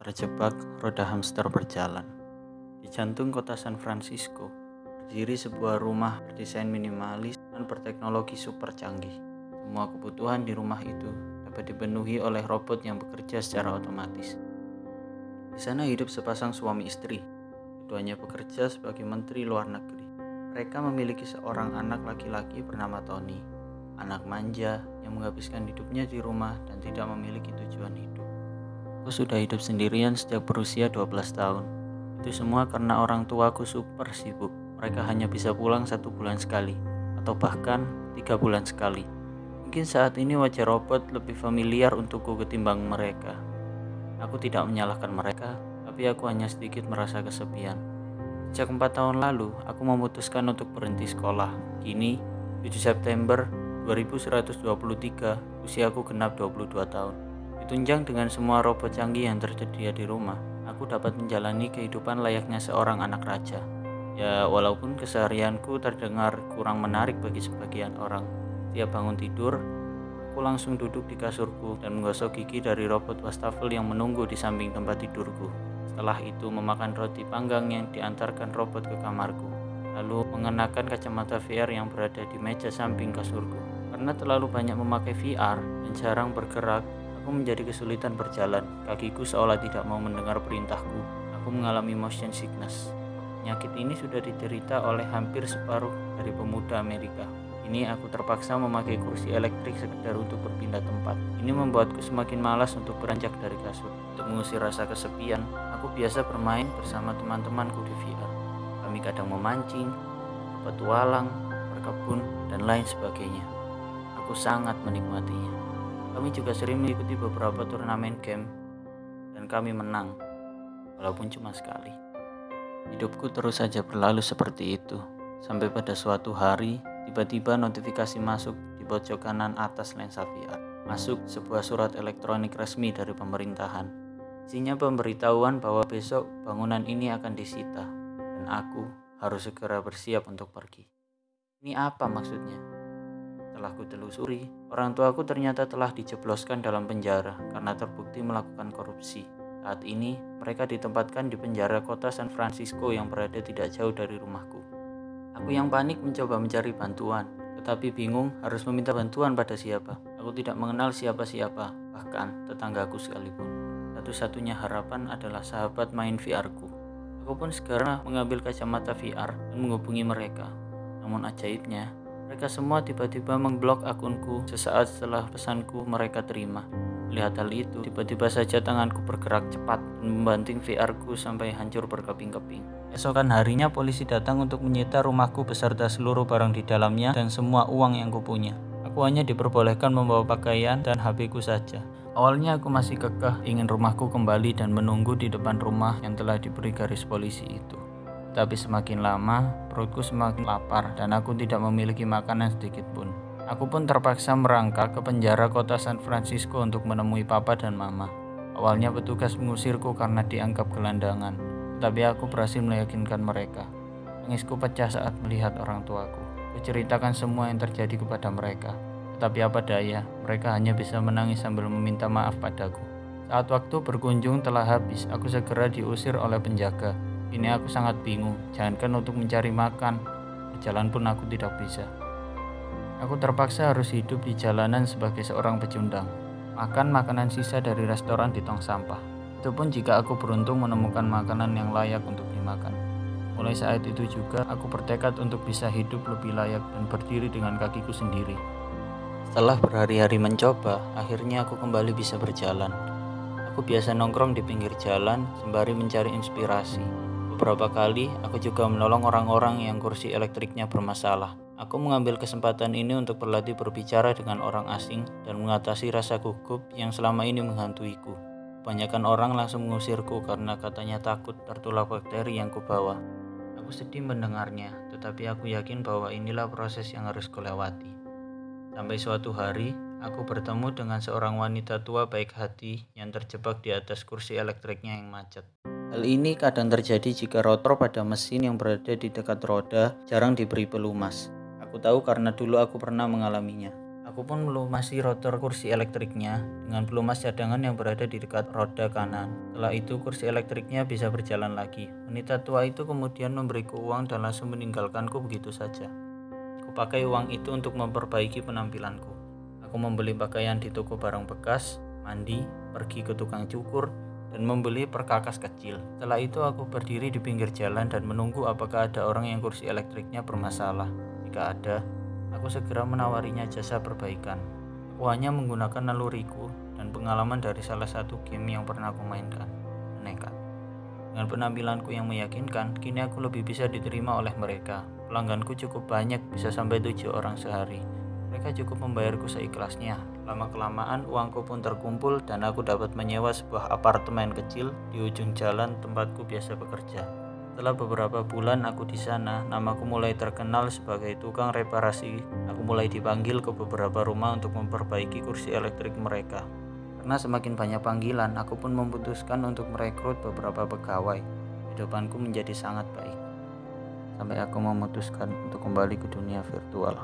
Terjebak roda hamster berjalan. Di jantung kota San Francisco, berdiri sebuah rumah berdesain minimalis dan berteknologi super canggih. Semua kebutuhan di rumah itu dapat dipenuhi oleh robot yang bekerja secara otomatis. Di sana hidup sepasang suami istri. Keduanya bekerja sebagai menteri luar negeri. Mereka memiliki seorang anak laki-laki bernama Tony, anak manja yang menghabiskan hidupnya di rumah dan tidak memiliki tujuan hidup. Aku sudah hidup sendirian sejak berusia 12 tahun. Itu semua karena orang tuaku super sibuk. Mereka hanya bisa pulang satu bulan sekali, atau bahkan tiga bulan sekali. Mungkin saat ini wajah robot lebih familiar untukku ketimbang mereka. Aku tidak menyalahkan mereka, tapi aku hanya sedikit merasa kesepian. Sejak empat tahun lalu, aku memutuskan untuk berhenti sekolah. Kini, 7 September 2123, usiaku genap 22 tahun. Ditunjang dengan semua robot canggih yang tersedia di rumah, aku dapat menjalani kehidupan layaknya seorang anak raja. Ya, walaupun keseharianku terdengar kurang menarik bagi sebagian orang. Tiap bangun tidur, aku langsung duduk di kasurku dan menggosok gigi dari robot wastafel yang menunggu di samping tempat tidurku. Setelah itu memakan roti panggang yang diantarkan robot ke kamarku, lalu mengenakan kacamata VR yang berada di meja samping kasurku. Karena terlalu banyak memakai VR dan jarang bergerak, Aku menjadi kesulitan berjalan. Kakiku seolah tidak mau mendengar perintahku. Aku mengalami motion sickness. Penyakit ini sudah diderita oleh hampir separuh dari pemuda Amerika. Ini aku terpaksa memakai kursi elektrik sekedar untuk berpindah tempat. Ini membuatku semakin malas untuk beranjak dari kasur. Untuk mengusir rasa kesepian, aku biasa bermain bersama teman-temanku di VR. Kami kadang memancing, petualang, berkebun, dan lain sebagainya. Aku sangat menikmatinya. Kami juga sering mengikuti beberapa turnamen game dan kami menang, walaupun cuma sekali. Hidupku terus saja berlalu seperti itu, sampai pada suatu hari tiba-tiba notifikasi masuk di pojok kanan atas lensa VR. Masuk sebuah surat elektronik resmi dari pemerintahan. Isinya pemberitahuan bahwa besok bangunan ini akan disita dan aku harus segera bersiap untuk pergi. Ini apa maksudnya? Setelah kutelusuri, orang tuaku ternyata telah dijebloskan dalam penjara karena terbukti melakukan korupsi. Saat ini, mereka ditempatkan di penjara kota San Francisco yang berada tidak jauh dari rumahku. Aku yang panik mencoba mencari bantuan, tetapi bingung harus meminta bantuan pada siapa. Aku tidak mengenal siapa-siapa, bahkan tetanggaku sekalipun. Satu-satunya harapan adalah sahabat main VR-ku. Aku pun segera mengambil kacamata VR dan menghubungi mereka. Namun ajaibnya, mereka semua tiba-tiba memblok akunku sesaat setelah pesanku mereka terima. Lihat hal itu, tiba-tiba saja tanganku bergerak cepat dan membanting VR-ku sampai hancur berkeping-keping. Esokan harinya polisi datang untuk menyita rumahku beserta seluruh barang di dalamnya dan semua uang yang kupunya. Aku hanya diperbolehkan membawa pakaian dan HP-ku saja. Awalnya aku masih kekeh ingin rumahku kembali dan menunggu di depan rumah yang telah diberi garis polisi itu. Tapi semakin lama, perutku semakin lapar dan aku tidak memiliki makanan sedikit pun. Aku pun terpaksa merangkak ke penjara kota San Francisco untuk menemui papa dan mama. Awalnya petugas mengusirku karena dianggap gelandangan, tapi aku berhasil meyakinkan mereka. Tangisku pecah saat melihat orang tuaku. Kuceritakan semua yang terjadi kepada mereka. Tetapi apa daya, mereka hanya bisa menangis sambil meminta maaf padaku. Saat waktu berkunjung telah habis, aku segera diusir oleh penjaga ini aku sangat bingung, jangankan untuk mencari makan, berjalan pun aku tidak bisa. Aku terpaksa harus hidup di jalanan sebagai seorang pecundang, makan makanan sisa dari restoran di tong sampah. Itu pun jika aku beruntung menemukan makanan yang layak untuk dimakan. Mulai saat itu juga aku bertekad untuk bisa hidup lebih layak dan berdiri dengan kakiku sendiri. Setelah berhari-hari mencoba, akhirnya aku kembali bisa berjalan. Aku biasa nongkrong di pinggir jalan sembari mencari inspirasi. Beberapa kali aku juga menolong orang-orang yang kursi elektriknya bermasalah. Aku mengambil kesempatan ini untuk berlatih berbicara dengan orang asing dan mengatasi rasa gugup yang selama ini menghantuiku. Kebanyakan orang langsung mengusirku karena katanya takut tertular bakteri yang kubawa. Aku sedih mendengarnya, tetapi aku yakin bahwa inilah proses yang harus kulewati. Sampai suatu hari, aku bertemu dengan seorang wanita tua baik hati yang terjebak di atas kursi elektriknya yang macet. Hal ini kadang terjadi jika rotor pada mesin yang berada di dekat roda jarang diberi pelumas. Aku tahu karena dulu aku pernah mengalaminya. Aku Aku pun melumasi rotor kursi elektriknya dengan pelumas cadangan yang berada di dekat roda kanan. Setelah itu kursi elektriknya bisa berjalan lagi. Wanita tua itu kemudian memberiku uang dan langsung meninggalkanku begitu saja. Kupakai uang itu untuk memperbaiki penampilanku. Aku membeli pakaian di toko barang bekas, mandi, pergi ke tukang cukur, dan membeli perkakas kecil. Setelah itu aku berdiri di pinggir jalan dan menunggu apakah ada orang yang kursi elektriknya bermasalah. Jika ada, Aku segera menawarinya jasa perbaikan. Aku hanya menggunakan naluriku dan pengalaman dari salah satu game yang pernah aku mainkan. Nekat. Dengan penampilanku yang meyakinkan, kini aku lebih bisa diterima oleh mereka. Pelangganku cukup banyak, bisa sampai tujuh orang sehari. Mereka cukup membayarku seikhlasnya. Lama-kelamaan uangku pun terkumpul dan aku dapat menyewa sebuah apartemen kecil di ujung jalan tempatku biasa bekerja. Setelah beberapa bulan aku di sana, namaku mulai terkenal sebagai tukang reparasi. Aku mulai dipanggil ke beberapa rumah untuk memperbaiki kursi elektrik mereka. Karena semakin banyak panggilan, aku pun memutuskan untuk merekrut beberapa pegawai. Hidupanku menjadi sangat baik. Sampai aku memutuskan untuk kembali ke dunia virtual.